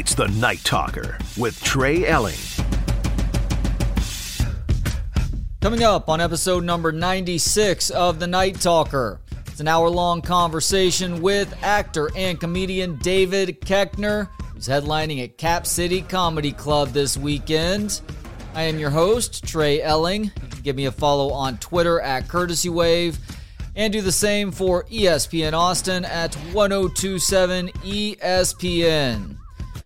It's the Night Talker with Trey Elling. Coming up on episode number 96 of The Night Talker, it's an hour long conversation with actor and comedian David Koechner, who's headlining at Cap City Comedy Club this weekend. I am your host, Trey Elling. You can give me a follow on Twitter at Courtesy Wave and do the same for ESPN Austin at 1027 ESPN.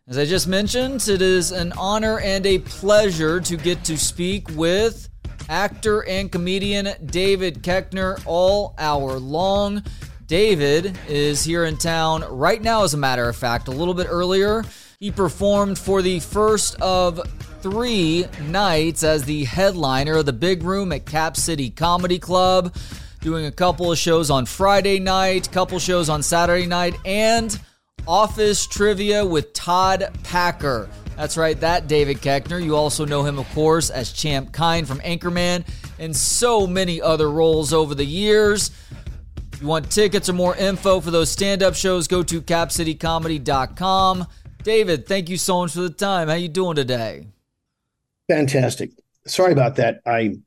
As I just mentioned, it is an honor and a pleasure to get to speak with actor and comedian David Koechner all hour long. David is here in town right now, as a matter of fact. A little bit earlier, he performed for the first of three nights as the headliner of the big room at Cap City Comedy Club, doing a couple of shows on Friday night, couple shows on Saturday night, and office trivia with Todd Packer. That's right, that David Koechner. You also know him, of course, as Champ Kind from Anchorman and so many other roles over the years. If you want tickets or more info for those stand up shows, go to capcitycomedy.com. David, thank you so much for the time. How you doing today? Fantastic. Sorry about that. I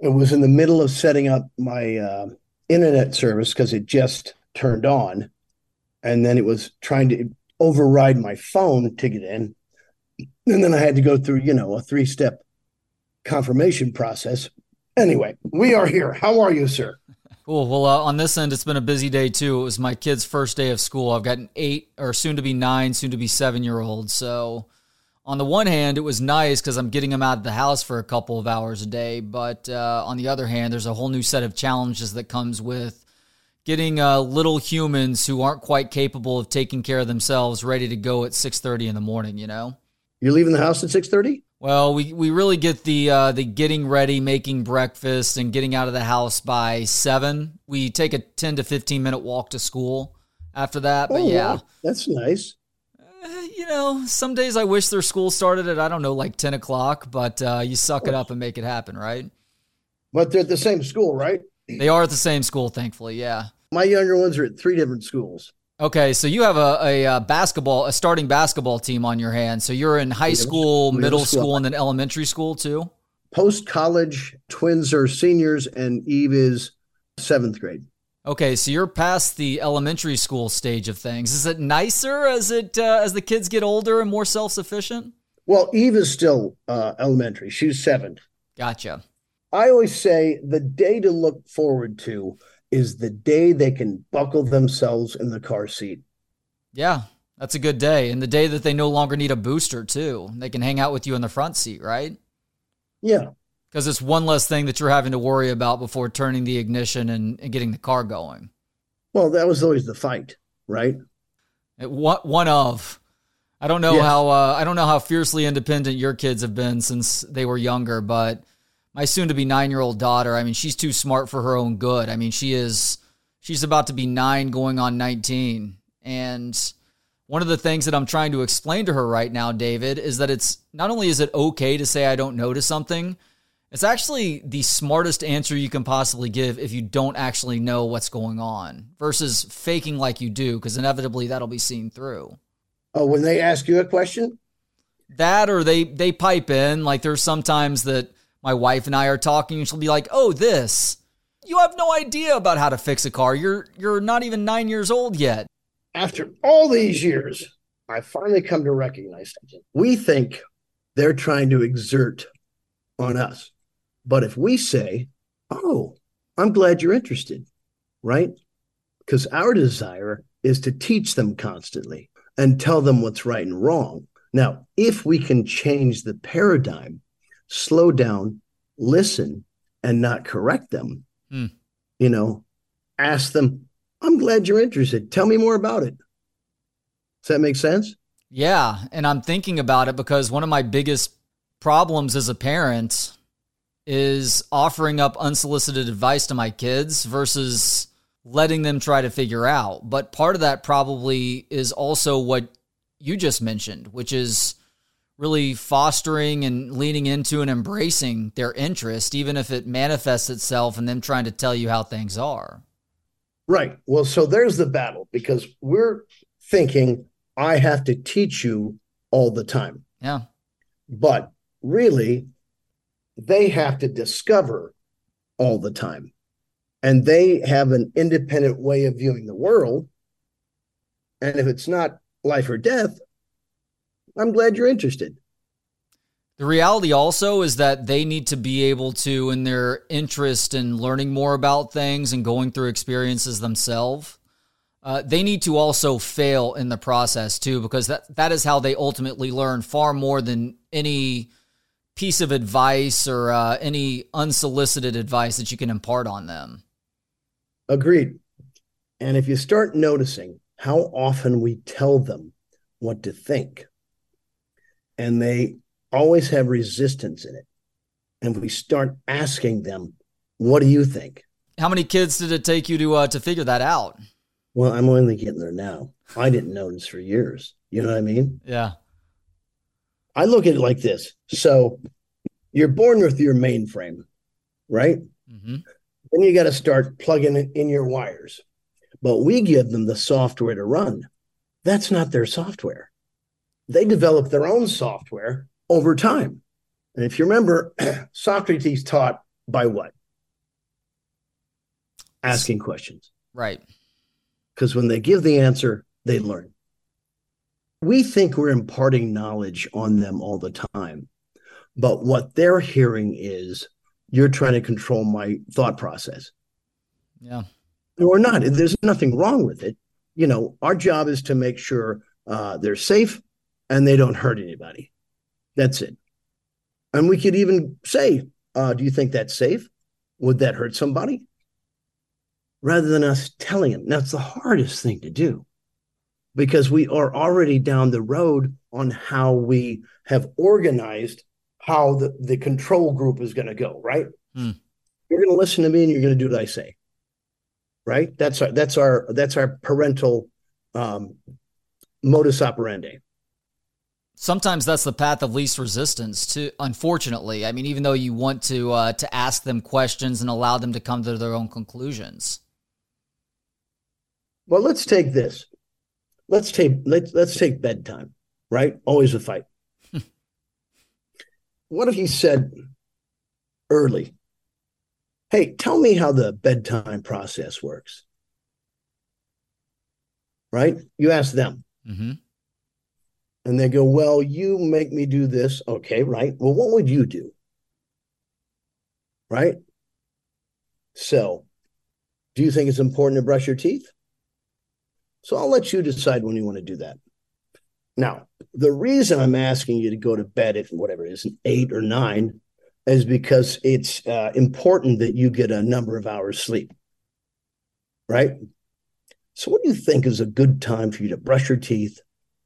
was in the middle of setting up my uh, internet service because it just turned on, and then it was trying to override my phone to get in. And then I had to go through, you know, a three step confirmation process. Anyway, we are here. How are you, sir? Cool. Well, uh, on this end, it's been a busy day too. It was my kid's first day of school. I've got an eight or soon to be nine, soon to be seven year old. So, on the one hand, it was nice because I'm getting them out of the house for a couple of hours a day. But uh, on the other hand, there's a whole new set of challenges that comes with getting uh, little humans who aren't quite capable of taking care of themselves ready to go at 6.30 in the morning you know? You're leaving the house at 6.30 well we, we really get the uh, the getting ready making breakfast and getting out of the house by 7 we take a 10 to 15 minute walk to school after that but oh, yeah. That's nice. Uh, you know some days i wish their school started at i don't know like 10 o'clock but uh, you suck it up and make it happen right? But they're at the same school right? They are at the same school, thankfully. Yeah. My younger ones are at three different schools. Okay, so you have a, a, a basketball, a starting basketball team on your hands. So you're in high school, middle, middle school, school, and then elementary school too. Post college, twins are seniors, and Eve is seventh grade. Okay, so you're past the elementary school stage of things. Is it nicer as it uh, as the kids get older and more self sufficient? Well, Eve is still uh, elementary. She's seven. Gotcha. I always say the day to look forward to is the day they can buckle themselves in the car seat. Yeah, that's a good day. And the day that they no longer need a booster, too. They can hang out with you in the front seat, right? Yeah. Because it's one less thing that you're having to worry about before turning the ignition and, and getting the car going. Well, that was always the fight, right? It, one of. I don't know yes. how uh, I don't know how fiercely independent your kids have been since they were younger, but my soon to be nine year old daughter, I mean, she's too smart for her own good. I mean, she is, she's about to be nine going on 19. And one of the things that I'm trying to explain to her right now, David, is that it's not only is it okay to say I don't notice something, it's actually the smartest answer you can possibly give if you don't actually know what's going on versus faking like you do, because inevitably that'll be seen through. Oh, when they ask you a question? That or they they pipe in. Like there's sometimes that my wife and I are talking, and she'll be like, "Oh, this. You have no idea about how to fix a car. You're you're not even 9 years old yet." After all these years, I finally come to recognize something. We think they're trying to exert on us. But if we say, "Oh, I'm glad you're interested." Right? Because our desire is to teach them constantly and tell them what's right and wrong. Now, if we can change the paradigm slow down, listen, and not correct them. Hmm. You know, ask them, I'm glad you're interested. Tell me more about it. Does that make sense? Yeah. And I'm thinking about it because one of my biggest problems as a parent is offering up unsolicited advice to my kids versus letting them try to figure out. But part of that probably is also what you just mentioned, which is really fostering and leaning into and embracing their interest, even if it manifests itself in them trying to tell you how things are. Right. Well, so there's the battle because we're thinking I have to teach you all the time. Yeah. But really, they have to discover all the time. And they have an independent way of viewing the world. And if it's not life or death, I'm glad you're interested. The reality also is that they need to be able to, in their interest in learning more about things and going through experiences themselves, uh, they need to also fail in the process too, because that that is how they ultimately learn far more than any piece of advice or uh, any unsolicited advice that you can impart on them. Agreed. And if you start noticing how often we tell them what to think, and they always have resistance in it. And we start asking them, what do you think? How many kids did it take you to uh, to figure that out? Well, I'm only getting there now. I didn't notice for years. You know what I mean? Yeah. I look at it like this. So you're born with your mainframe, right? Mm-hmm. Then you got to start plugging it in your wires. But we give them the software to run. That's not their software. They develop their own software over time. And if you remember, Socrates taught by what? Asking questions. Right. Because when they give the answer, they learn. We think we're imparting knowledge on them all the time. But what they're hearing is you're trying to control my thought process. Yeah. Or not. There's nothing wrong with it. You know, our job is to make sure uh, they're safe and they don't hurt anybody. That's it. And we could even say, uh, do you think that's safe? Would that hurt somebody? Rather than us telling them. That's the hardest thing to do because we are already down the road on how we have organized how the, the control group is going to go, right? Hmm. You're going to listen to me and you're going to do what I say. Right? That's our that's our that's our parental um, modus operandi sometimes that's the path of least resistance to unfortunately. I mean even though you want to uh, to ask them questions and allow them to come to their own conclusions. Well let's take this. Let's take let's let's take bedtime right? Always a fight. What if he said early hey tell me how the bedtime process works. Right? You ask them. Mm-hmm and they go, Well, you make me do this. Okay, right. Well, what would you do? Right. So, do you think it's important to brush your teeth? So, I'll let you decide when you want to do that. Now, the reason I'm asking you to go to bed at whatever it is, eight or nine, is because it's uh, important that you get a number of hours sleep. Right. So, what do you think is a good time for you to brush your teeth,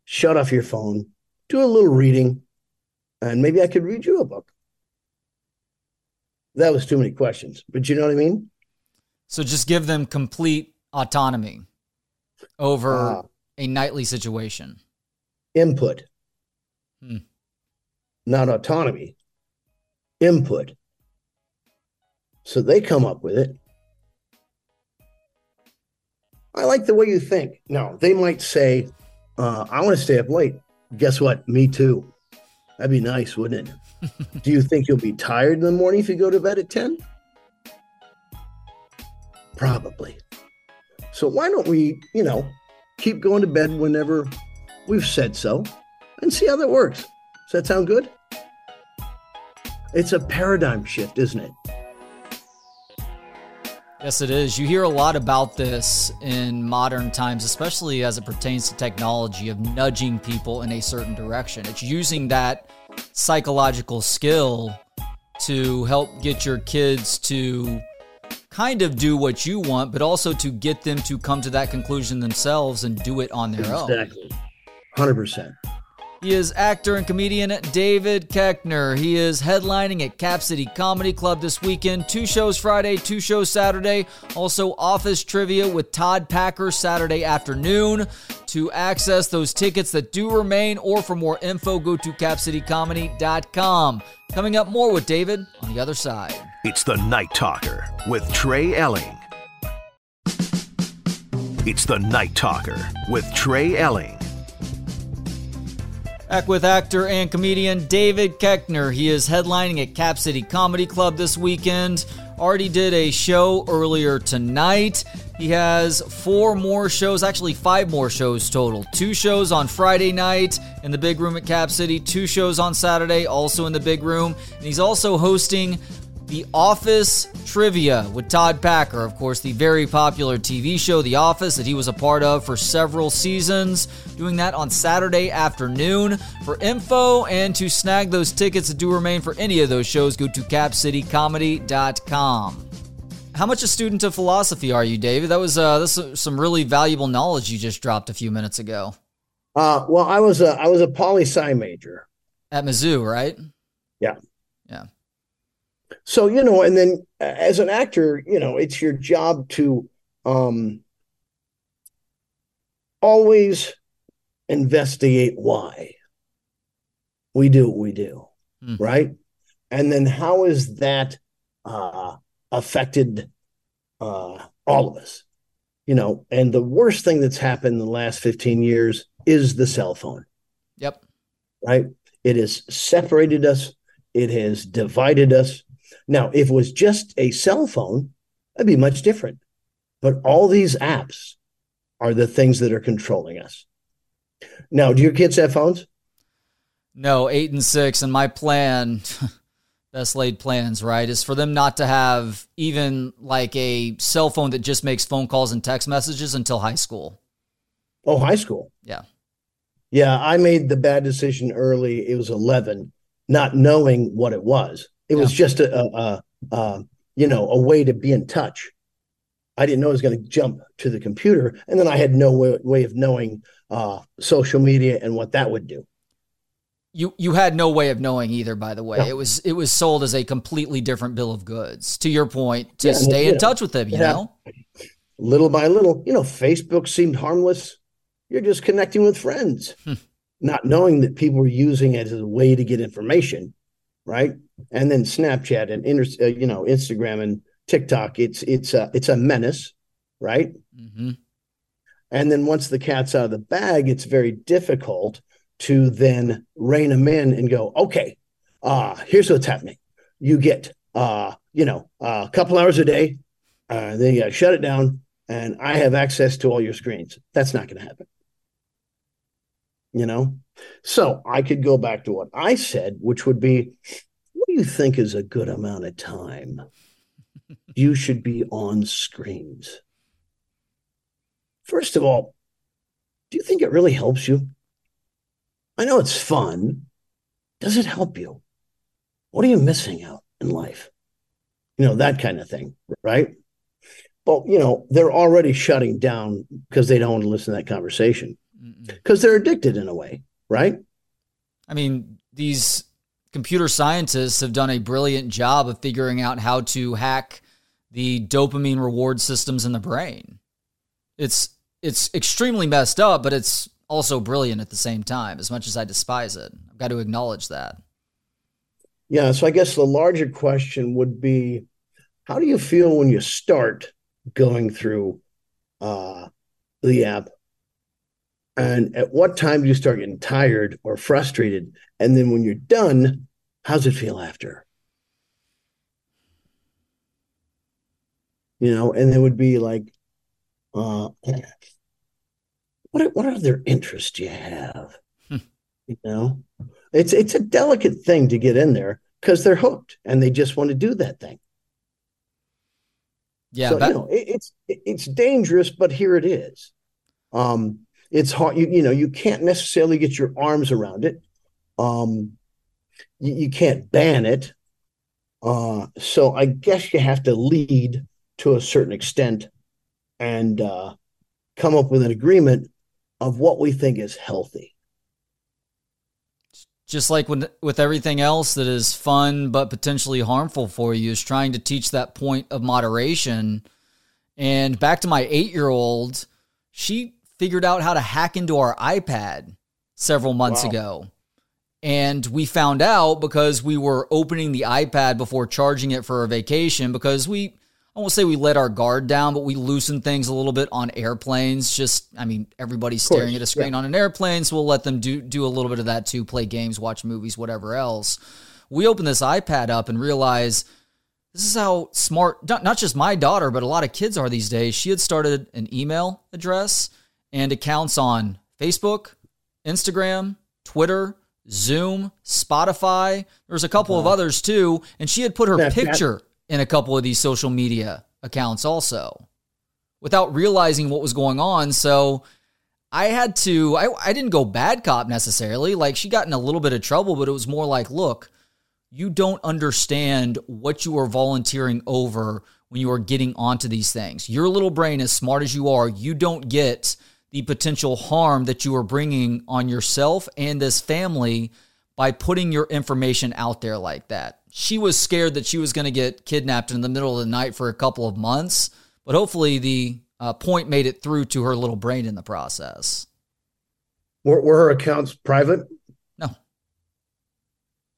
shut off your phone, do a little reading, and maybe I could read you a book. That was too many questions, but you know what I mean? So just give them complete autonomy over uh, a nightly situation. Input. Hmm. Not autonomy. Input. So they come up with it. I like the way you think. Now, they might say, uh, I want to stay up late. Guess what? Me too. That'd be nice, wouldn't it? Do you think you'll be tired in the morning if you go to bed at 10? Probably. So why don't we, you know, keep going to bed whenever we've said so and see how that works? Does that sound good? It's a paradigm shift, isn't it? Yes, it is. You hear a lot about this in modern times, especially as it pertains to technology, of nudging people in a certain direction. It's using that psychological skill to help get your kids to kind of do what you want, but also to get them to come to that conclusion themselves and do it on their exactly. own. Exactly. 100%. He is actor and comedian David Koechner. He is headlining at Cap City Comedy Club this weekend. Two shows Friday, two shows Saturday. Also, office trivia with Todd Packer Saturday afternoon. To access those tickets that do remain or for more info, go to capcitycomedy.com. Coming up more with David on the other side. It's the Night Talker with Trey Elling. It's the Night Talker with Trey Elling. Back with actor and comedian David Koechner. He is headlining at Cap City Comedy Club this weekend. Already did a show earlier tonight. He has four more shows, actually, five more shows total. Two shows on Friday night in the big room at Cap City, two shows on Saturday, also in the big room. And he's also hosting the Office Trivia with Todd Packer. Of course, the very popular TV show The Office that he was a part of for several seasons. Doing that on Saturday afternoon. For info and to snag those tickets that do remain for any of those shows, go to capcitycomedy.com. How much a student of philosophy are you, David? That was uh, this some really valuable knowledge you just dropped a few minutes ago. Uh, well, I was a I was a poli sci major at Mizzou, right? Yeah, yeah. So you know, and then as an actor, you know, it's your job to um, always investigate why we do what we do, mm. right? And then how is that uh, affected uh, all of us? You know, and the worst thing that's happened in the last 15 years is the cell phone. Yep. Right? It has separated us, it has divided us. Now, if it was just a cell phone, that'd be much different. But all these apps are the things that are controlling us. Now, do your kids have phones? No, eight and six. And my plan, best laid plans, right, is for them not to have even like a cell phone that just makes phone calls and text messages until high school. Oh, high school. Yeah. Yeah. I made the bad decision early. It was 11, not knowing what it was. It yeah. was just a, a, a, a, you know, a way to be in touch. I didn't know I was going to jump to the computer. And then I had no way, way of knowing uh, social media and what that would do. You you had no way of knowing either. By the way, no. it was it was sold as a completely different bill of goods. To your point, to yeah, stay in know, touch with them, you know, little by little, you know, Facebook seemed harmless. You're just connecting with friends, hmm. not knowing that people were using it as a way to get information, right? And then Snapchat and inter, uh, you know Instagram and TikTok. It's it's a it's a menace, right? Mm-hmm. And then once the cat's out of the bag, it's very difficult to then rein them in and go, okay, uh, here's what's happening. You get, uh, you know, a couple hours a day, uh, then you shut it down, and I have access to all your screens. That's not going to happen. You know? So I could go back to what I said, which would be, what do you think is a good amount of time you should be on screens? First of all, do you think it really helps you? I know it's fun. Does it help you? What are you missing out in life? You know, that kind of thing, right? Well, you know, they're already shutting down because they don't want to listen to that conversation because they're addicted in a way, right? I mean, these computer scientists have done a brilliant job of figuring out how to hack the dopamine reward systems in the brain. It's it's extremely messed up, but it's also brilliant at the same time. As much as I despise it, I've got to acknowledge that. Yeah. So I guess the larger question would be, how do you feel when you start going through uh, the app? And at what time do you start getting tired or frustrated? And then when you're done, how's it feel after? You know, and it would be like, uh, what what other interests do you have? Hmm. You know, it's it's a delicate thing to get in there because they're hooked and they just want to do that thing. Yeah, so, you know, it, it's it's dangerous, but here it is. Um, it's hard. You you know, you can't necessarily get your arms around it. Um, you, you can't ban it. Uh, so I guess you have to lead to a certain extent, and uh, come up with an agreement of what we think is healthy. Just like with, with everything else that is fun but potentially harmful for you, is trying to teach that point of moderation. And back to my eight year old, she figured out how to hack into our iPad several months wow. ago. And we found out because we were opening the iPad before charging it for a vacation because we I won't say we let our guard down, but we loosened things a little bit on airplanes. Just, I mean, everybody's staring at a screen yeah. on an airplane, so we'll let them do do a little bit of that too, play games, watch movies, whatever else. We open this iPad up and realize this is how smart not, not just my daughter, but a lot of kids are these days. She had started an email address and accounts on Facebook, Instagram, Twitter, Zoom, Spotify. There's a couple of others too, and she had put her picture in a couple of these social media accounts also without realizing what was going on. So I had to, I, I didn't go bad cop necessarily. Like she got in a little bit of trouble, but it was more like, look, you don't understand what you are volunteering over when you are getting onto these things. Your little brain, as smart as you are, you don't get the potential harm that you are bringing on yourself and this family by putting your information out there like that she was scared that she was going to get kidnapped in the middle of the night for a couple of months, but hopefully the uh, point made it through to her little brain in the process. Were, were her accounts private? No.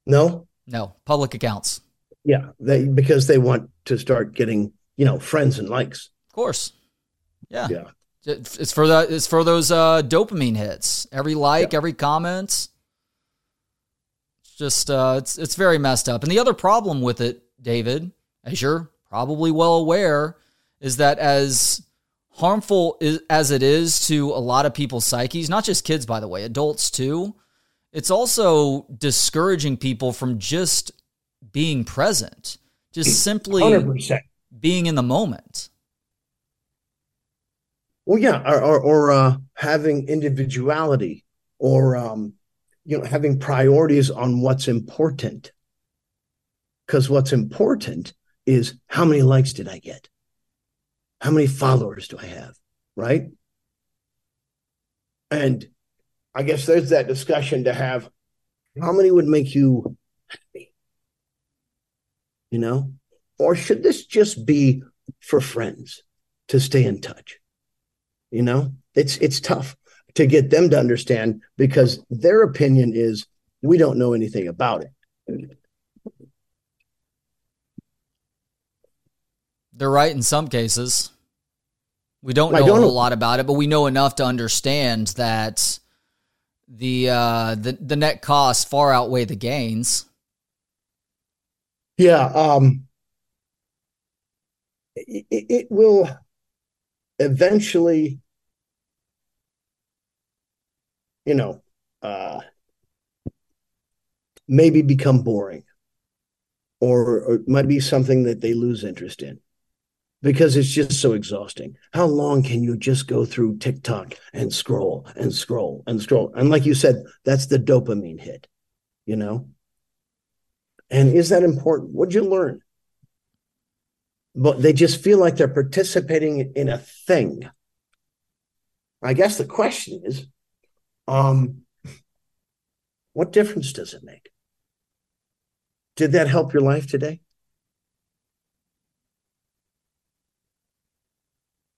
No. No public accounts. Yeah, they because they want to start getting you know friends and likes. Of course. Yeah. Yeah. It's for the it's for those uh, dopamine hits. Every like, every comment just uh, it's it's very messed up. And the other problem with it, David, as you're probably well aware, is that as harmful as it is to a lot of people's psyches, not just kids, by the way, adults too, it's also discouraging people from just being present, just simply 100%. being in the moment. Well, yeah, or or, or uh, having individuality, or um, you know having priorities on what's important. Because what's important is how many likes did i get? How many followers do i have? Right? And i guess there's that discussion to have how many would make you happy? You know? Or should this just be for friends to stay in touch you know it's it's tough to get them to understand because their opinion is we don't know anything about it. They're right in some cases. We don't know don't a know. lot about it, but we know enough to understand that the uh, the the net costs far outweigh the gains. Yeah, um, it, it will eventually you know, uh, maybe become boring or, or it might be something that they lose interest in because it's just so exhausting. How long can you just go through TikTok and scroll and scroll and scroll? And like you said, that's the dopamine hit, you know? And is that important? What'd you learn? But they just feel like they're participating in a thing. I guess the question is um, what difference does it make? Did that help your life today?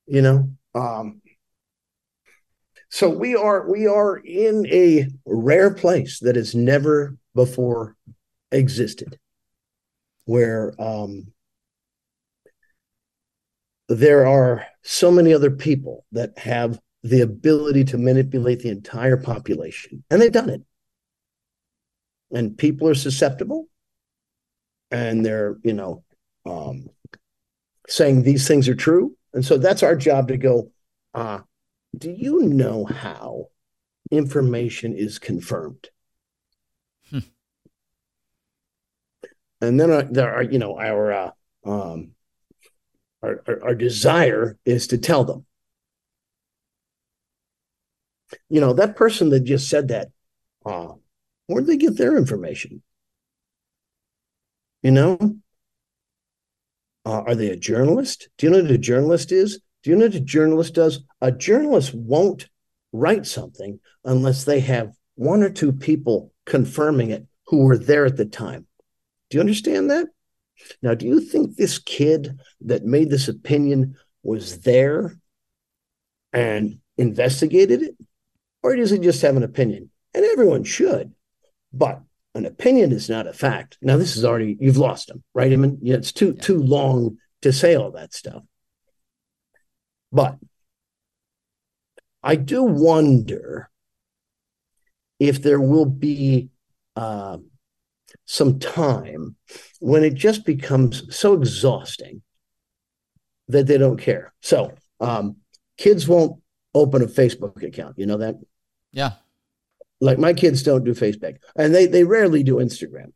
You know, um, so we are we are in a rare place that has never before existed, where um, there are so many other people that have the ability to manipulate the entire population. And they've done it. And people are susceptible and they're, you know, um, saying these things are true. And so that's our job to go, uh, do you know how information is confirmed? Hmm. And then uh, there are, you know, our, uh, um, our, our, our desire is to tell them you know, that person that just said that, uh, where'd they get their information? You know, uh, are they a journalist? Do you know what a journalist is? Do you know what a journalist does? A journalist won't write something unless they have one or two people confirming it who were there at the time. Do you understand that? Now, do you think this kid that made this opinion was there and investigated it? or does he just have an opinion? And everyone should, but an opinion is not a fact. Now, this is already you've lost him, right? I mean, yeah, it's too yeah. too long to say all that stuff. But I do wonder if there will be uh, some time when it just becomes so exhausting that they don't care. So um, kids won't open a Facebook account. You know that? Yeah. Like my kids don't do Facebook, and they they rarely do Instagram.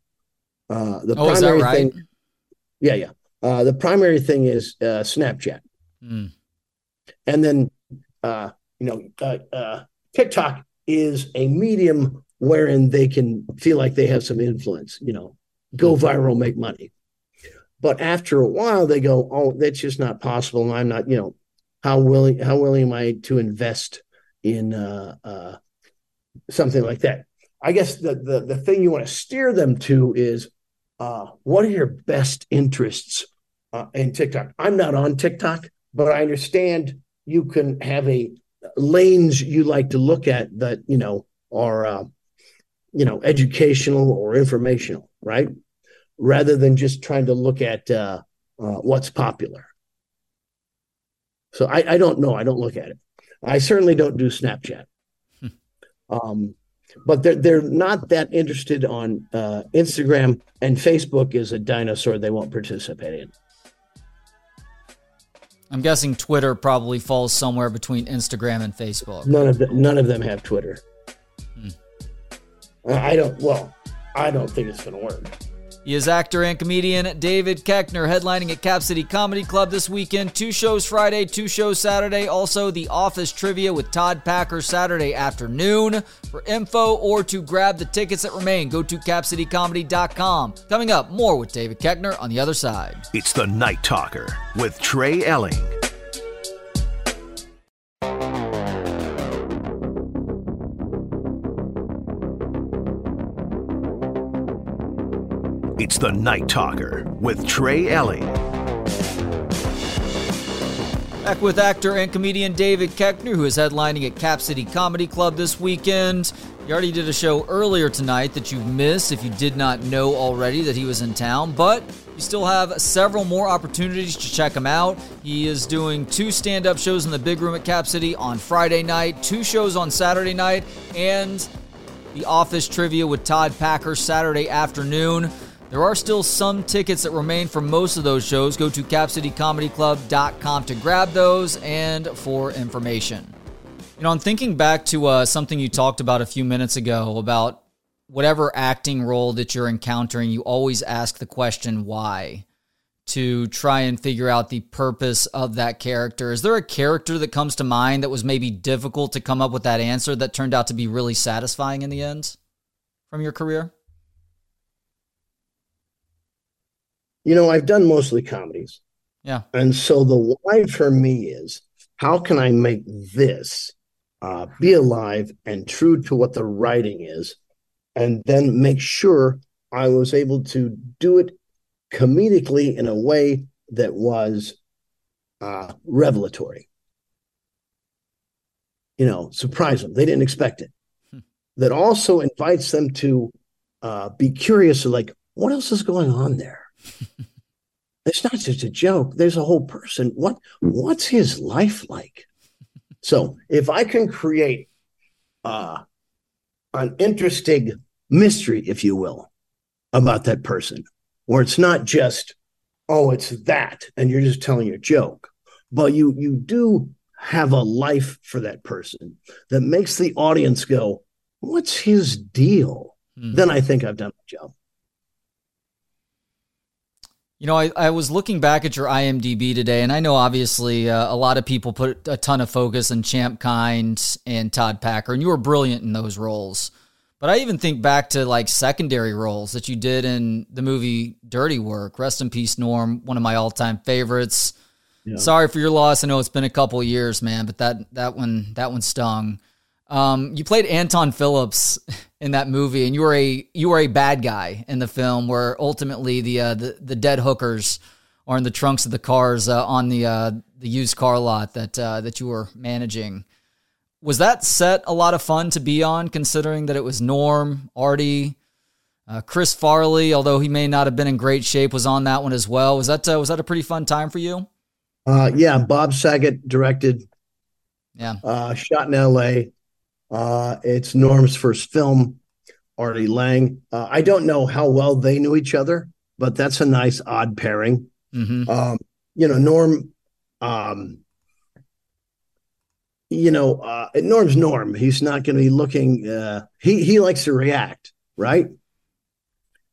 Uh, the oh, primary right? thing, yeah, yeah. Uh, the primary thing is uh, Snapchat, mm. and then uh, you know uh, uh, TikTok is a medium wherein they can feel like they have some influence. You know, go Mm-hmm. viral, make money. But after a while, they go, "Oh, that's just not possible." And I'm not, you know, how willing how willing am I to invest in uh, uh, something like that? I guess the the the thing you want to steer them to is uh, what are your best interests uh, in TikTok? I'm not on TikTok, but I understand you can have a lanes you like to look at that you know are uh, you know educational or informational, right? Rather than just trying to look at uh, uh, what's popular. So I, I don't know. I don't look at it. I certainly don't do Snapchat. um, but they're they're not that interested on uh, Instagram and Facebook is a dinosaur they won't participate in. I'm guessing Twitter probably falls somewhere between Instagram and Facebook. None of them, none of them have Twitter. I don't. Well, I don't think it's going to work. He is actor and comedian David Koechner, headlining at Cap City Comedy Club this weekend. Two shows Friday, two shows Saturday. Also, The Office Trivia with Todd Packer Saturday afternoon. For info or to grab the tickets that remain, go to capcitycomedy.com. Coming up, more with David Koechner on the other side. It's the Night Talker with Trey Elling. It's the Night Talker with Trey Elling. Back with actor and comedian David Koechner, who is headlining at Cap City Comedy Club this weekend. He already did a show earlier tonight that you've missed if you did not know already that he was in town, but you still have several more opportunities to check him out. He is doing two stand up shows in the big room at Cap City on Friday night, two shows on Saturday night, and the office trivia with Todd Packer Saturday afternoon. There are still some tickets that remain for most of those shows. Go to capcitycomedyclub.com to grab those and for information. You know, I'm thinking back to uh, something you talked about a few minutes ago about whatever acting role that you're encountering, you always ask the question why to try and figure out the purpose of that character. Is there a character that comes to mind that was maybe difficult to come up with that answer that turned out to be really satisfying in the end from your career? You know, I've done mostly comedies. Yeah. And so the why for me is how can I make this uh, be alive and true to what the writing is, and then make sure I was able to do it comedically in a way that was uh, revelatory. You know, surprise them. They didn't expect it. Hmm. That also invites them to uh, be curious, like, what else is going on there? it's not just a joke. There's a whole person. What what's his life like? So if I can create uh, an interesting mystery, if you will, about that person, where it's not just, oh, it's that, and you're just telling a joke, but you you do have a life for that person that makes the audience go, what's his deal? Hmm. Then I think I've done my job. You know, I, I was looking back at your IMDb today, and I know obviously uh, a lot of people put a ton of focus on Champ Kind and Todd Packer, and you were brilliant in those roles. But I even think back to like secondary roles that you did in the movie Dirty Work. Rest in peace, Norm, one of my all time favorites. Yeah. Sorry for your loss. I know it's been a couple of years, man, but that that one that one stung. Um, you played Anton Phillips in that movie, and you were a you were a bad guy in the film, where ultimately the uh, the the dead hookers are in the trunks of the cars uh, on the uh, the used car lot that uh, that you were managing. Was that set a lot of fun to be on, considering that it was Norm, Artie, Uh, Chris Farley, although he may not have been in great shape, was on that one as well. Was that uh, was that a pretty fun time for you? Uh, yeah, Bob Saget directed. Yeah, uh, shot in L.A. Uh, it's Norm's first film. Artie Lange. Uh, I don't know how well they knew each other, but that's a nice odd pairing. mm-hmm. Um, you know, Norm. Um, you know, uh, Norm's Norm. He's not going to be looking. Uh, he he likes to react, right?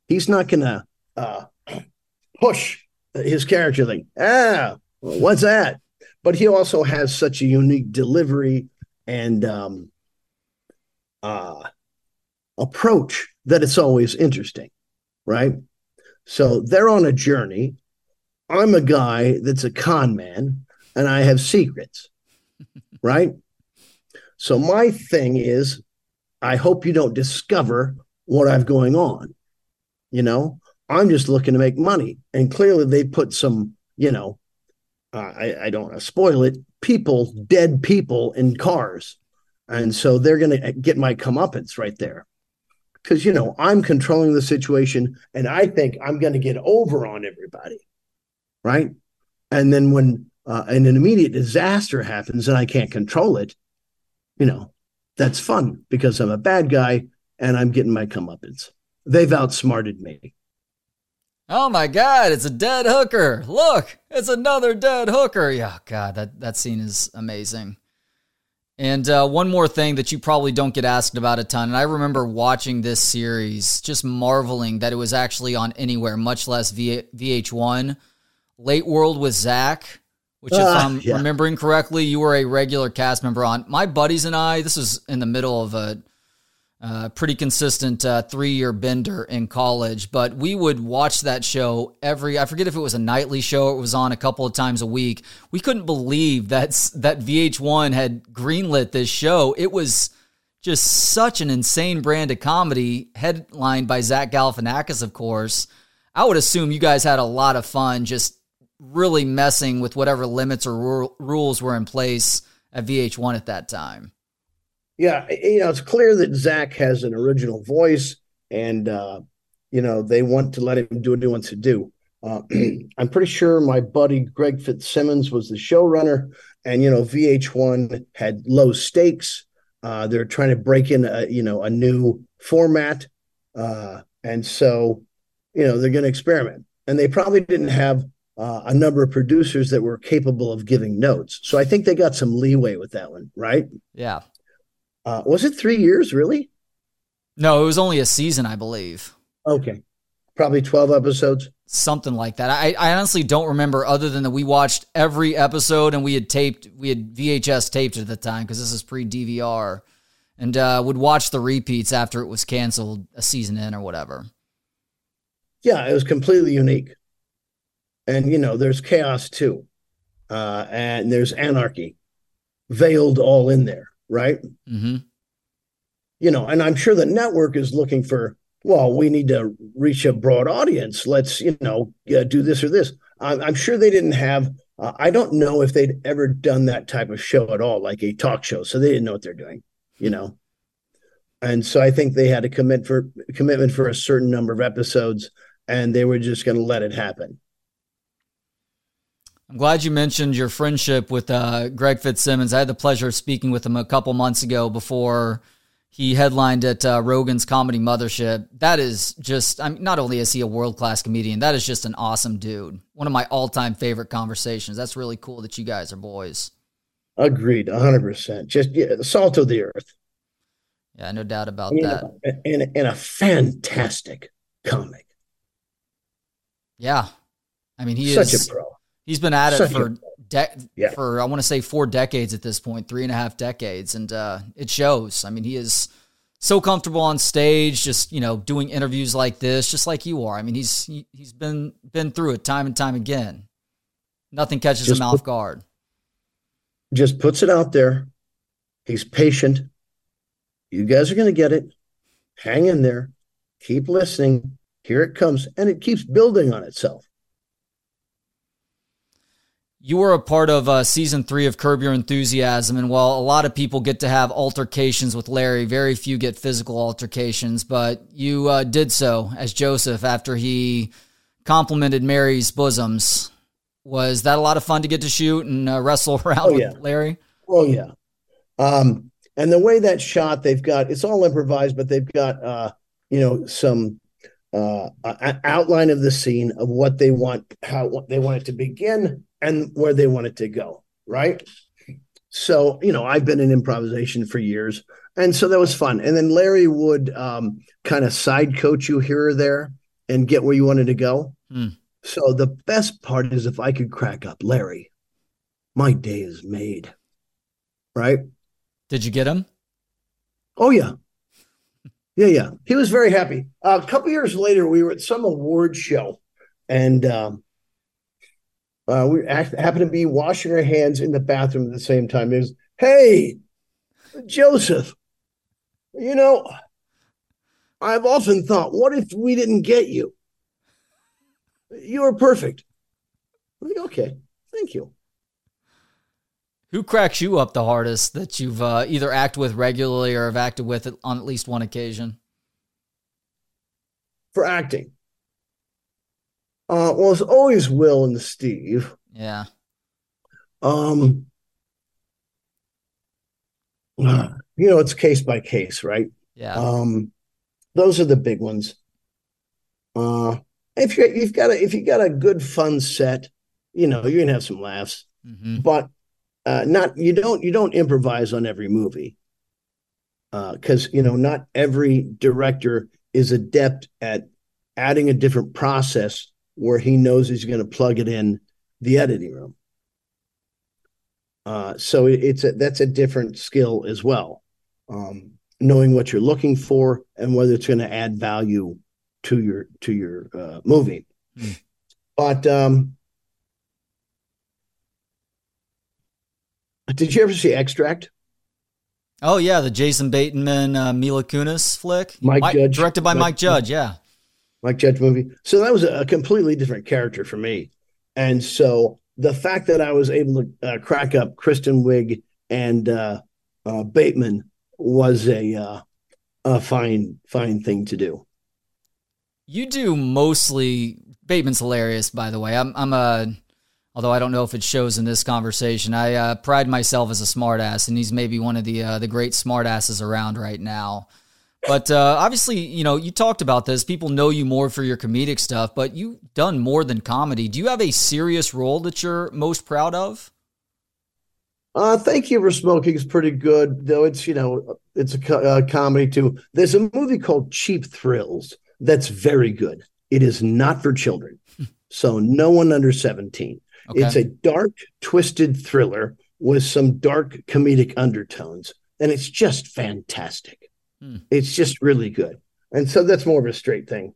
He's not going to uh, push his character like, ah, what's that? But he also has such a unique delivery and um, uh, approach that it's always interesting, right? So they're on a journey. I'm a guy that's a con man and I have secrets, right? So my thing is, I hope you don't discover what I've going on. You know, I'm just looking to make money. And clearly they put some, you know, uh, I, I don't want to spoil it, people, dead people in cars. And so they're going to get my comeuppance right there. Because, you know, I'm controlling the situation and I think I'm going to get over on everybody. Right. And then when uh, an immediate disaster happens and I can't control it, you know, that's fun because I'm a bad guy and I'm getting my comeuppance. They've outsmarted me. Oh my God, it's a dead hooker. Look, it's another dead hooker. Yeah, God, that, that scene is amazing. And uh, one more thing that you probably don't get asked about a ton. And I remember watching this series, just marveling that it was actually on anywhere, much less v- VH1. Late World with Zach, which, if Ah, I'm yeah. remembering correctly, you were a regular cast member on. My buddies and I, this was in the middle of a uh, pretty consistent uh, three year bender in college, but we would watch that show every. I forget if it was a nightly show. It was on a couple of times a week. We couldn't believe that that VH1 had greenlit this show. It was just such an insane brand of comedy, headlined by Zach Galifianakis, of course. I would assume you guys had a lot of fun, just really messing with whatever limits or ru- rules were in place at VH1 at that time. Yeah, you know, it's clear that Zach has an original voice, and uh, you know they want to let him do what he wants to do. Uh, I'm pretty sure my buddy Greg Fitzsimmons was the showrunner, and you know VH1 had low stakes. Uh, they're trying to break in, a, you know, a new format, uh, and so you know they're going to experiment. And they probably didn't have uh, a number of producers that were capable of giving notes, so I think they got some leeway with that one, right? Yeah. Uh, was it three years, really? No, it was only a season, I believe. Okay. Probably 12 episodes. Something like that. I, I honestly don't remember other than that we watched every episode and we had taped, we had VHS taped at the time because this is pre DVR and uh, would watch the repeats after it was canceled a season in or whatever. Yeah, it was completely unique. And, you know, there's chaos too. Uh, and there's anarchy veiled all in there, right? Mm-hmm. You know, and I'm sure the network is looking for, well, we need to reach a broad audience. Let's, you know, uh, do this or this. I'm, I'm sure they didn't have, uh, I don't know if they'd ever done that type of show at all, like a talk show. So they didn't know what they're doing, you know? And so I think they had a commit for commitment for a certain number of episodes and they were just going to let it happen. I'm glad you mentioned your friendship with uh, Greg Fitzsimmons. I had the pleasure of speaking with him a couple months ago before he headlined at uh, Rogan's Comedy Mothership. That is just, I mean, not only is he a world class comedian, that is just an awesome dude. One of my all time favorite conversations. That's really cool that you guys are boys. Agreed, 100%. Just yeah, the salt of the earth. Yeah, no doubt about I mean, that. and, and a fantastic comic. Yeah. I mean, he Such is. Such a pro. He's been at it Such for de- Yeah. for I want to say four decades at this point, three and a half decades, and uh, it shows. I mean, he is so comfortable on stage, just you know, doing interviews like this, just like you are. I mean, he's he, he's been been through it time and time again. Nothing catches Just him off guard. Just puts it out there. He's patient. You guys are going to get it. Hang in there. Keep listening. Here it comes. And it keeps building on itself. You were a part of uh, season three of Curb Your Enthusiasm, and while a lot of people get to have altercations with Larry, very few get physical altercations. But you uh, did so as Joseph after he complimented Mary's bosoms. Was that a lot of fun to get to shoot and uh, wrestle around Oh, with yeah. Larry? Oh yeah. Um, and the way that shot, they've got it's all improvised, but they've got uh, you know, some uh outline of the scene of what they want, how they want it to begin and where they want it to go, right? So, you know, I've been in improvisation for years, and so that was fun. And then Larry would um kind of side coach you here or there and get where you wanted to go. Hmm. So the best part is if I could crack up Larry, my day is made. Right? Did you get him? Oh yeah, yeah, yeah. He was very happy. Uh, a couple years later, we were at some award show, and um, uh, we act- happened to be washing our hands in the bathroom at the same time. It was, hey, Joseph, you know, I've often thought, what if we didn't get you? You are perfect. I'm like, okay, thank you. Who cracks you up the hardest that you've uh, either acted with regularly or have acted with on at least one occasion? For acting. Uh, well, it's always Will and Steve. Yeah. Um, you know, it's case by case, right? Yeah. Um, those are the big ones. Uh, if you you've got a if you got a good fun set, you know, you're gonna have some laughs, hmm but uh, not you don't you don't improvise on every movie. Uh, because you know, not every director is adept at adding a different process where he knows he's going to plug it in the editing room. Uh, so it- it's a, that's a different skill as well. Um, knowing what you're looking for and whether it's going to add value to your to your uh, movie. Hmm. But um, did you ever see Extract? Oh yeah, the Jason Bateman, uh, Mila Kunis flick, Mike Judge. directed by Mike- Mike Judge. Yeah. Mike Judge movie. So that was a, completely different character for me. And so the fact that I was able to uh, crack up Kristen Wiig and uh, uh, Bateman was a uh, a fine fine thing to do. You do mostly Bateman's hilarious, by the way. I'm I'm a although I don't know if it shows in this conversation. I uh, pride myself as a smartass, and he's maybe one of the uh, the great smartasses around right now. But uh, obviously, you know, you talked about this. People know you more for your comedic stuff, but you've done more than comedy. Do you have a serious role that you're most proud of? Uh, thank you for smoking is pretty good, though. It's you know it's a co- uh, comedy too. There's a movie called Cheap Thrills that's very good. It is not for children, so no one under seventeen. Okay. It's a dark, twisted thriller with some dark comedic undertones, and it's just fantastic. Hmm. It's just really good, and so that's more of a straight thing.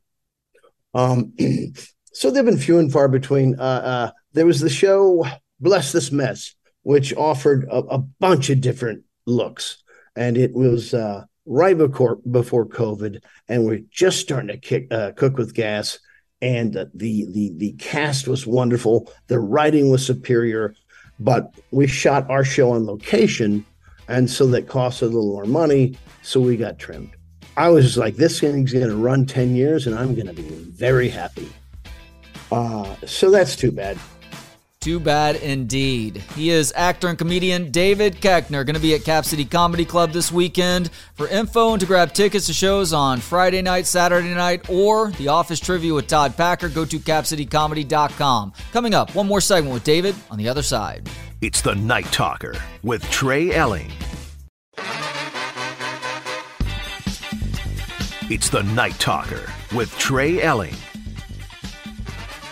Um, so they've been few and far between. Uh, uh, there was the show "Bless This Mess," which offered a, a bunch of different looks, and it was uh, right before before COVID, and we're just starting to kick, uh, cook with gas and the the the cast was wonderful. The writing was superior, but we shot our show on location, and so that cost a little more money. So we got trimmed. I was just like, this thing's going to run ten years, and I'm going to be very happy. Uh, so that's too bad. Too bad indeed. He is actor and comedian David Koechner, going to be at Cap City Comedy Club this weekend. For info and to grab tickets to shows on Friday night, Saturday night, or the office trivia with Todd Packer, go to capcitycomedy.com. Coming up, one more segment with David on the other side. It's the Night Talker with Trey Elling. It's the Night Talker with Trey Elling.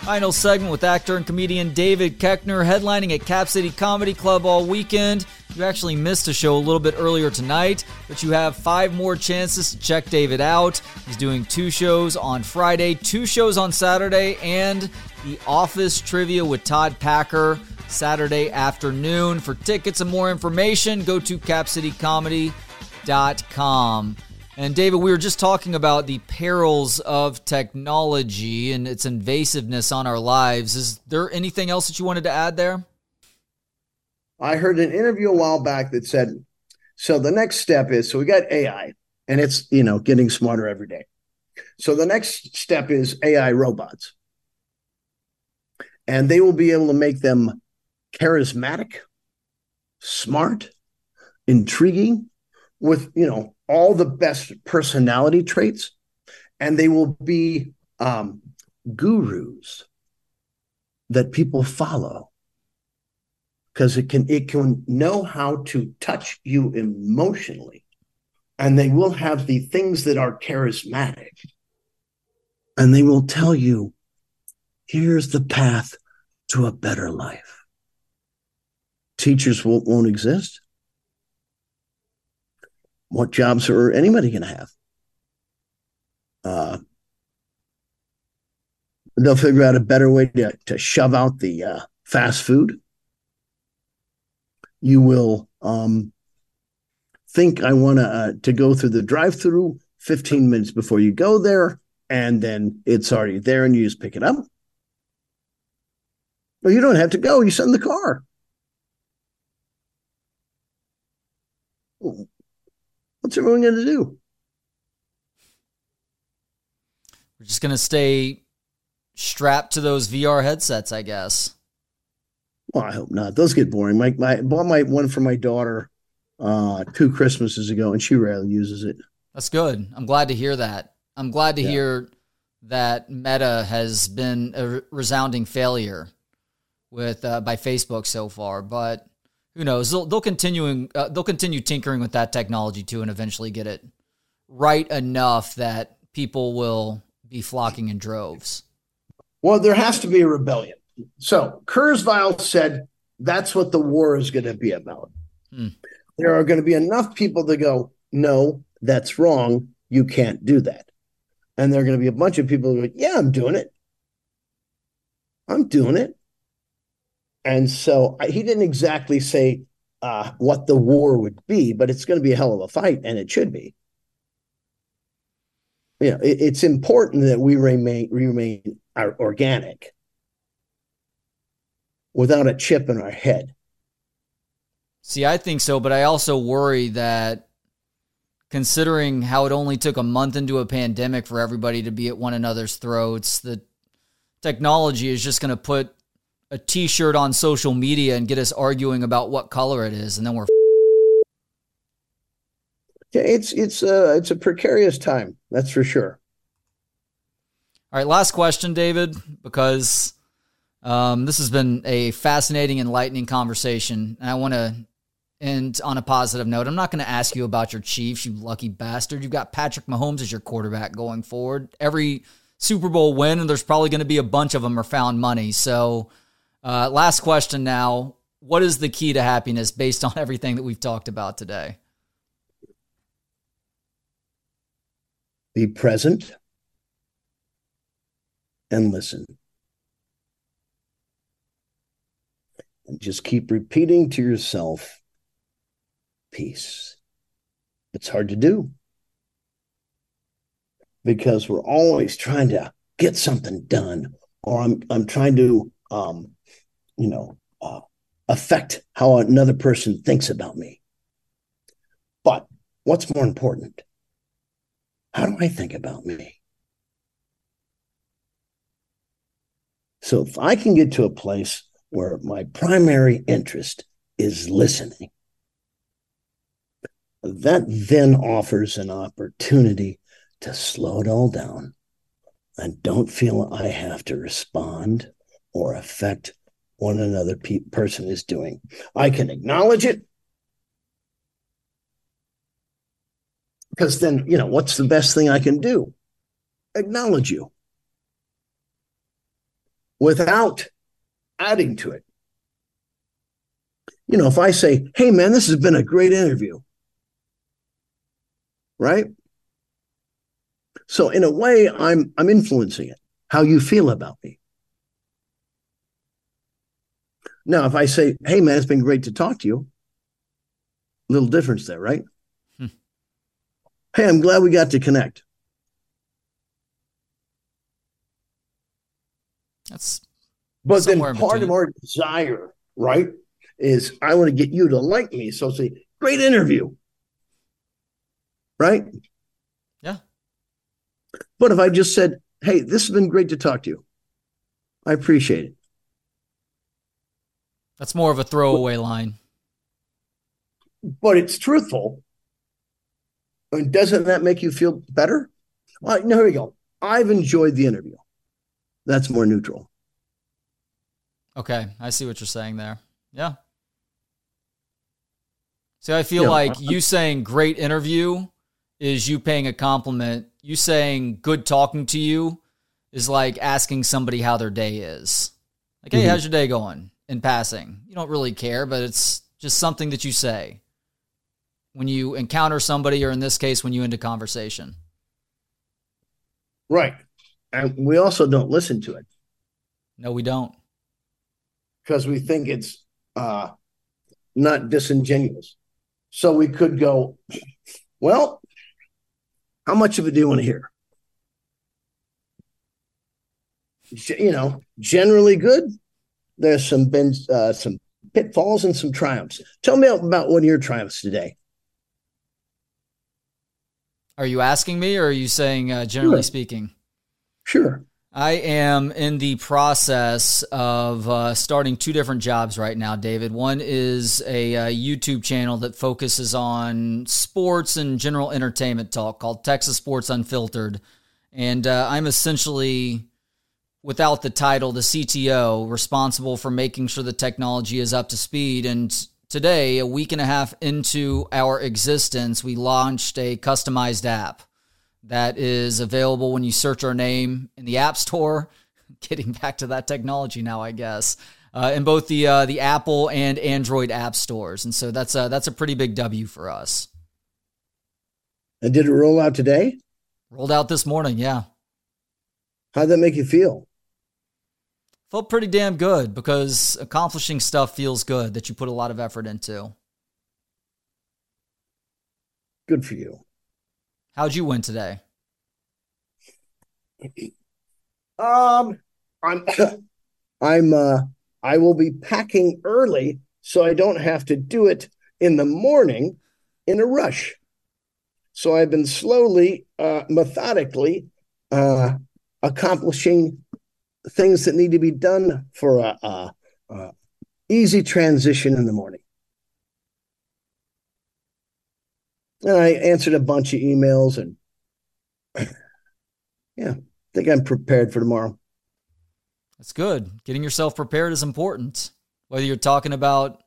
Final segment with actor and comedian David Koechner headlining at Cap City Comedy Club all weekend. You actually missed a show a little bit earlier tonight, but you have five more chances to check David out. He's doing two shows on Friday, two shows on Saturday, and the Office Trivia with Todd Packer Saturday afternoon. For tickets and more information, go to capcitycomedy.com. And David, we were just talking about the perils of technology and its invasiveness on our lives. Is there anything else that you wanted to add there? I heard an interview a while back that said, so the next step is so we got AI and it's, you know, getting smarter every day. So the next step is AI robots. And they will be able to make them charismatic, smart, intriguing, with, you know, all the best personality traits. And they will be um, gurus that people follow because it can it can know how to touch you emotionally and they will have the things that are charismatic and they will tell you here's the path to a better life teachers won't, won't exist what jobs are anybody going to have uh, they'll figure out a better way to, to shove out the uh, fast food you will um, think I want to uh, to go through the drive-through 15 minutes before you go there, and then it's already there, and you just pick it up. Well, you don't have to go. You send the car. What's everyone going to do? We're just going to stay strapped to those VR headsets, I guess. Well, I hope not. Those get boring. My my bought my one for my daughter uh two Christmases ago, and she rarely uses it. That's good. I'm glad to hear that. I'm glad to yeah. hear that Meta has been a resounding failure with uh, by Facebook so far, but who knows? They'll, they'll continue uh, they'll continue tinkering with that technology too, and eventually get it right enough that people will be flocking in droves. Well, there has to be a rebellion. So Kurzweil said that's what the war is going to be about. Hmm. There are going to be enough people to go, no, that's wrong. You can't do that. And there are going to be a bunch of people who go, yeah, I'm doing it. I'm doing it. And so he didn't exactly say uh, what the war would be, but it's going to be a hell of a fight, and it should be. You know, it, it's important that we remain remain organic without a chip in our head. See, I think so, but I also worry that considering how it only took a month into a pandemic for everybody to be at one another's throats, the technology is just going to put a t-shirt on social media and get us arguing about what color it is and then we're yeah, it's it's a it's a precarious time, that's for sure. All right, last question, David, because um, this has been a fascinating, enlightening conversation, and I want to end on a positive note. I'm not going to ask you about your Chiefs, you lucky bastard. You've got Patrick Mahomes as your quarterback going forward. Every Super Bowl win, and there's probably going to be a bunch of them are found money. So, uh, last question now. What is the key to happiness based on everything that we've talked about today? Be present and listen. and just keep repeating to yourself peace. It's hard to do because we're always trying to get something done, or I'm I'm trying to um, you know uh, affect how another person thinks about me. But what's more important? How do I think about me? So if I can get to a place where my primary interest is listening. That then offers an opportunity to slow it all down and don't feel I have to respond or affect what another pe- person is doing. I can acknowledge it because then, you know, what's the best thing I can do? Acknowledge you without adding to it. You know, if I say, hey, man, this has been a great interview, right? So in a way, I'm I'm influencing it, how you feel about me. Now, if I say, hey man, it's been great to talk to you, little difference there, right? Hmm. Hey, I'm glad we got to connect. That's but then part between. of our desire, right, is I want to get you to like me. So say, great interview. Right? Yeah. But if I just said, hey, this has been great to talk to you, I appreciate it. That's more of a throwaway line. But it's truthful. And doesn't that make you feel better? All right, now here we go. I've enjoyed the interview. That's more neutral. Okay, I see what you're saying there. Yeah. See, I feel yeah. like you saying great interview is you paying a compliment. You saying good talking to you is like asking somebody how their day is. Like, hey, mm-hmm. how's your day going? In passing. You don't really care, but it's just something that you say when you encounter somebody, or in this case, when you end a conversation. Right. And we also don't listen to it. No, we don't. Because we think it's uh, not disingenuous. So we could go, well, how much of it do you want to hear? You know, generally good. There's some been uh, some pitfalls and some triumphs. Tell me about one of your triumphs today. Are you asking me, or are you saying uh, generally sure. speaking? Sure. I am in the process of uh, starting two different jobs right now, David. One is a, a, uh, YouTube channel that focuses on sports and general entertainment talk called Texas Sports Unfiltered. And uh, I'm essentially, without the title, the CTO, responsible for making sure the technology is up to speed. And today, a week and a half into our existence, we launched a customized app that is available when you search our name in the App Store. Getting back to that technology now, I guess, uh, in both the uh, the Apple and Android app stores, and so that's a that's a pretty big W for us. And did it roll out today? Rolled out this morning, yeah. How'd that make you feel? Felt pretty damn good because accomplishing stuff feels good that you put a lot of effort into. Good for you. How'd you win today? Um, I'm, I'm, uh, I will be packing early so I don't have to do it in the morning in a rush. So I've been slowly, uh, methodically, uh, accomplishing things that need to be done for a, a, a easy transition in the morning. And I answered a bunch of emails and yeah, I think I'm prepared for tomorrow. That's good. Getting yourself prepared is important. Whether you're talking about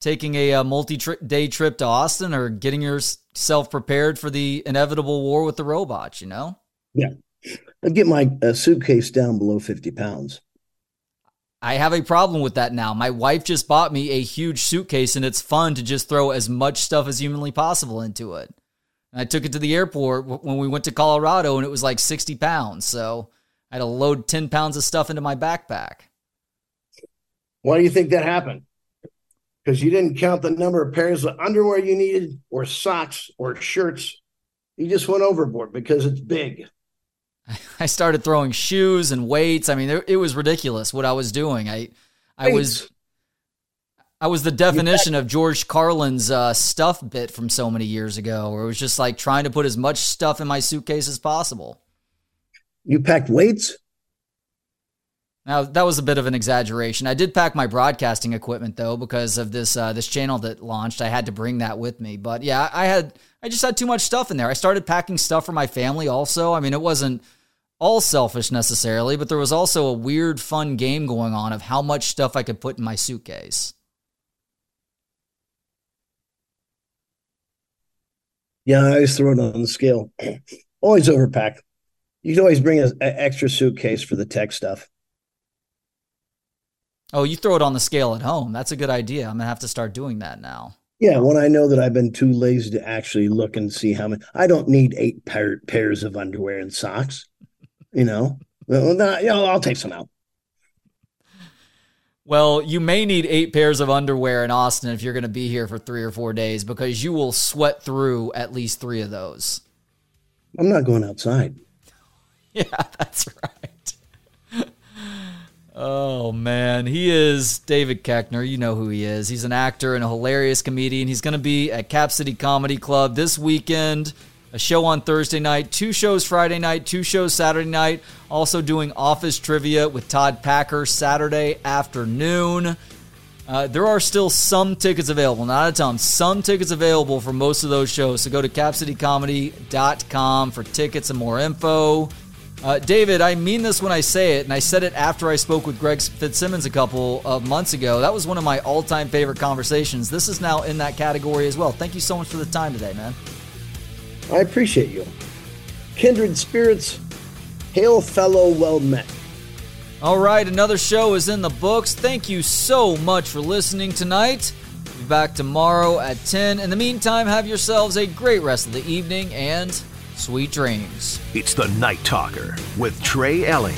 taking a, a multi day trip to Austin or getting yourself prepared for the inevitable war with the robots, you know? Yeah. I get my uh, suitcase down below 50 pounds. I have a problem with that now. My wife just bought me a huge suitcase and it's fun to just throw as much stuff as humanly possible into it. And I took it to the airport when we went to Colorado and it was like 60 pounds. So I had to load 10 pounds of stuff into my backpack. Why do you think that happened? Because you didn't count the number of pairs of underwear you needed, or socks, or shirts. You just went overboard because it's big. I started throwing shoes and weights. I mean, it, was ridiculous what I was doing. I, I was, I was the definition of George Carlin's uh, stuff bit from so many years ago, where it was just like trying to put as much stuff in my suitcase as possible. You packed weights. Now that was a bit of an exaggeration. I did pack my broadcasting equipment though because of this uh, this channel that launched. I had to bring that with me. But yeah, I had I just had too much stuff in there. I started packing stuff for my family also. I mean, it wasn't all selfish necessarily, but there was also a weird, fun game going on of how much stuff I could put in my suitcase. Yeah, I always throw it on the scale. always overpack. You can always bring an extra suitcase for the tech stuff. Oh, you throw it on the scale at home. That's a good idea. I'm gonna have to start doing that now. Yeah, when I know that I've been too lazy to actually look and see how many, I don't need eight pair, pairs of underwear and socks. You know, well, not, you know, I'll take some out. Well, you may need eight pairs of underwear in Austin if you're going to be here for three or four days because you will sweat through at least three of those. I'm not going outside. Yeah, that's right. Oh man, he is David Koechner. You know who he is. He's an actor and a hilarious comedian. He's going to be at Cap City Comedy Club this weekend. A show on Thursday night, two shows Friday night, two shows Saturday night. Also doing office trivia with Todd Packer Saturday afternoon. Uh, there are still some tickets available, not a ton. Some tickets available for most of those shows. So go to capcitycomedy.com for tickets and more info. Uh, David, I mean this when I say it, and I said it after I spoke with Greg Fitzsimmons a couple of months ago. That was one of my all time favorite conversations. This is now in that category as well. Thank you so much for the time today, man. I appreciate you. Kindred spirits, hail fellow well met. All right, another show is in the books. Thank you so much for listening tonight. We'll be back tomorrow at 10. In the meantime, have yourselves a great rest of the evening and Sweet dreams. It's the Night Talker with Trey Elling.